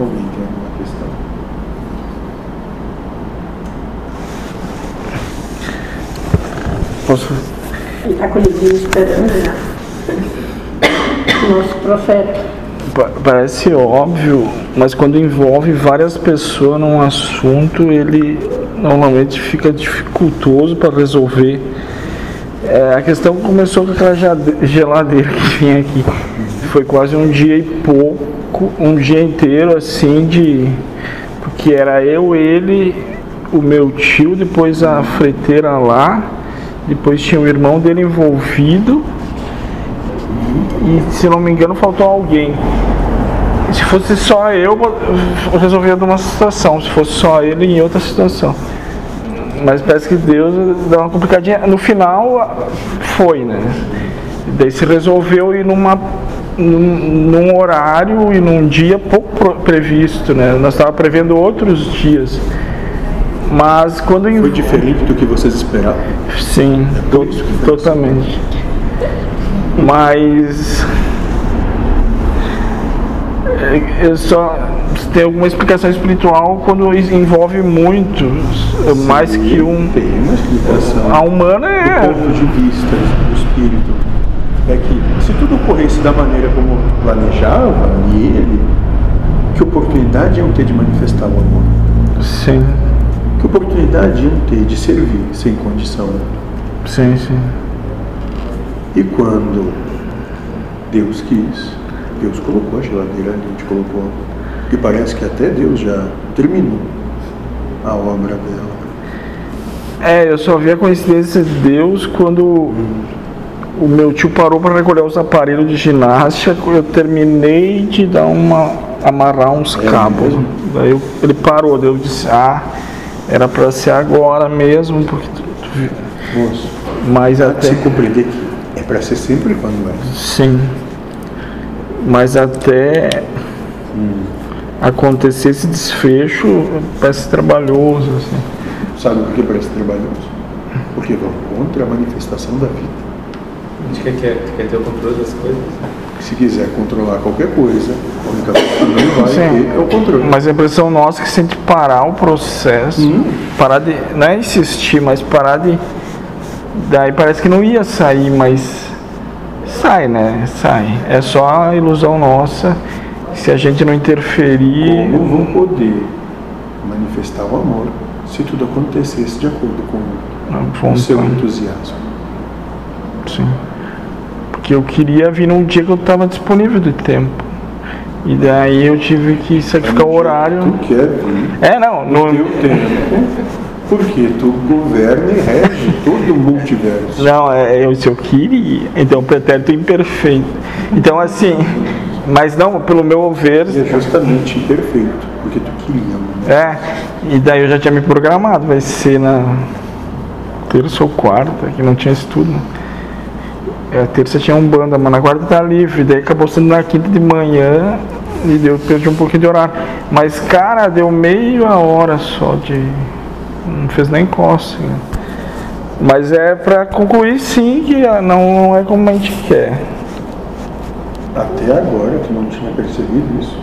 Alguém tem alguma questão? Posso? Ele está com o livrinho esperando já. Nosso profeta. Pa- Parece óbvio, mas quando envolve várias pessoas num assunto, ele normalmente fica dificultoso para resolver. É, a questão começou com aquela geladeira que vinha aqui. Foi quase um dia e pouco, um dia inteiro assim de. Porque era eu, ele, o meu tio, depois a freiteira lá, depois tinha o irmão dele envolvido e se não me engano faltou alguém. Se fosse só eu, eu resolvia de uma situação, se fosse só ele em outra situação. Mas parece que Deus dá uma complicadinha. No final foi, né? Daí se resolveu ir numa, num, num horário e num dia pouco previsto, né? Nós estávamos prevendo outros dias. Mas quando Foi diferente do que vocês esperavam? Sim, to- totalmente. Mas é, eu só tem alguma explicação espiritual quando envolve muitos, mais que um. Tem uma explicação. A humana do é. ponto de vista do espírito é que se tudo ocorresse da maneira como planejava e ele, que oportunidade iam ter de manifestar o amor? Sim, Que oportunidade iam ter de servir sem condição? sim, sim. E quando Deus quis, Deus colocou a geladeira ali, onde colocou. E parece que até Deus já terminou a obra dela. É, eu só vi a coincidência de Deus quando o meu tio parou para recolher os aparelhos de ginástica. Eu terminei de dar uma amarrar uns É cabos. mesmo? Daí eu- ele parou, daí eu disse, ah, era para ser agora mesmo, porque tu, tu Moço, mas até se compreender que é para ser sempre quando é. sim. Mas até acontecer esse desfecho parece trabalhoso, assim. Sabe por que parece trabalhoso? Porque vão contra a manifestação da vida. A gente quer, quer, quer ter o controle das coisas. Se quiser controlar qualquer coisa, a única coisa que não vai Sim. ter é o controle. Mas a impressão nossa é que se a gente parar o processo, Hum. parar de. Não é insistir, mas parar de. Daí parece que não ia sair, mas sai, né? Sai. É só a ilusão nossa. Se a gente não interferir. Como vão poder manifestar o amor se tudo acontecesse de acordo com Não, o seu entusiasmo? Sim. Porque eu queria vir num dia que eu estava disponível de tempo. E daí eu tive que sacrificar o horário. Tu quer vir É, não. no No, teu tempo, porque tu governa e rege todo o multiverso. Não, é, eu, se eu queria. Então, pretérito imperfeito. Então, assim, mas não, pelo meu ver, é justamente imperfeito, porque tu queria. né? é. E daí eu já tinha me programado, vai ser na terça ou quarta, que não tinha estudo. Né? É, terça tinha um banda, mas na quarta tá livre. Daí acabou sendo na quinta de manhã e deu, perdi um pouquinho de horário. Mas, cara, deu meia hora só de. Não fez nem cócega. Mas é pra concluir sim que não, não é como a gente quer. Até agora tu não tinha percebido isso.